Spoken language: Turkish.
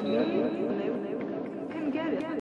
sanıyor.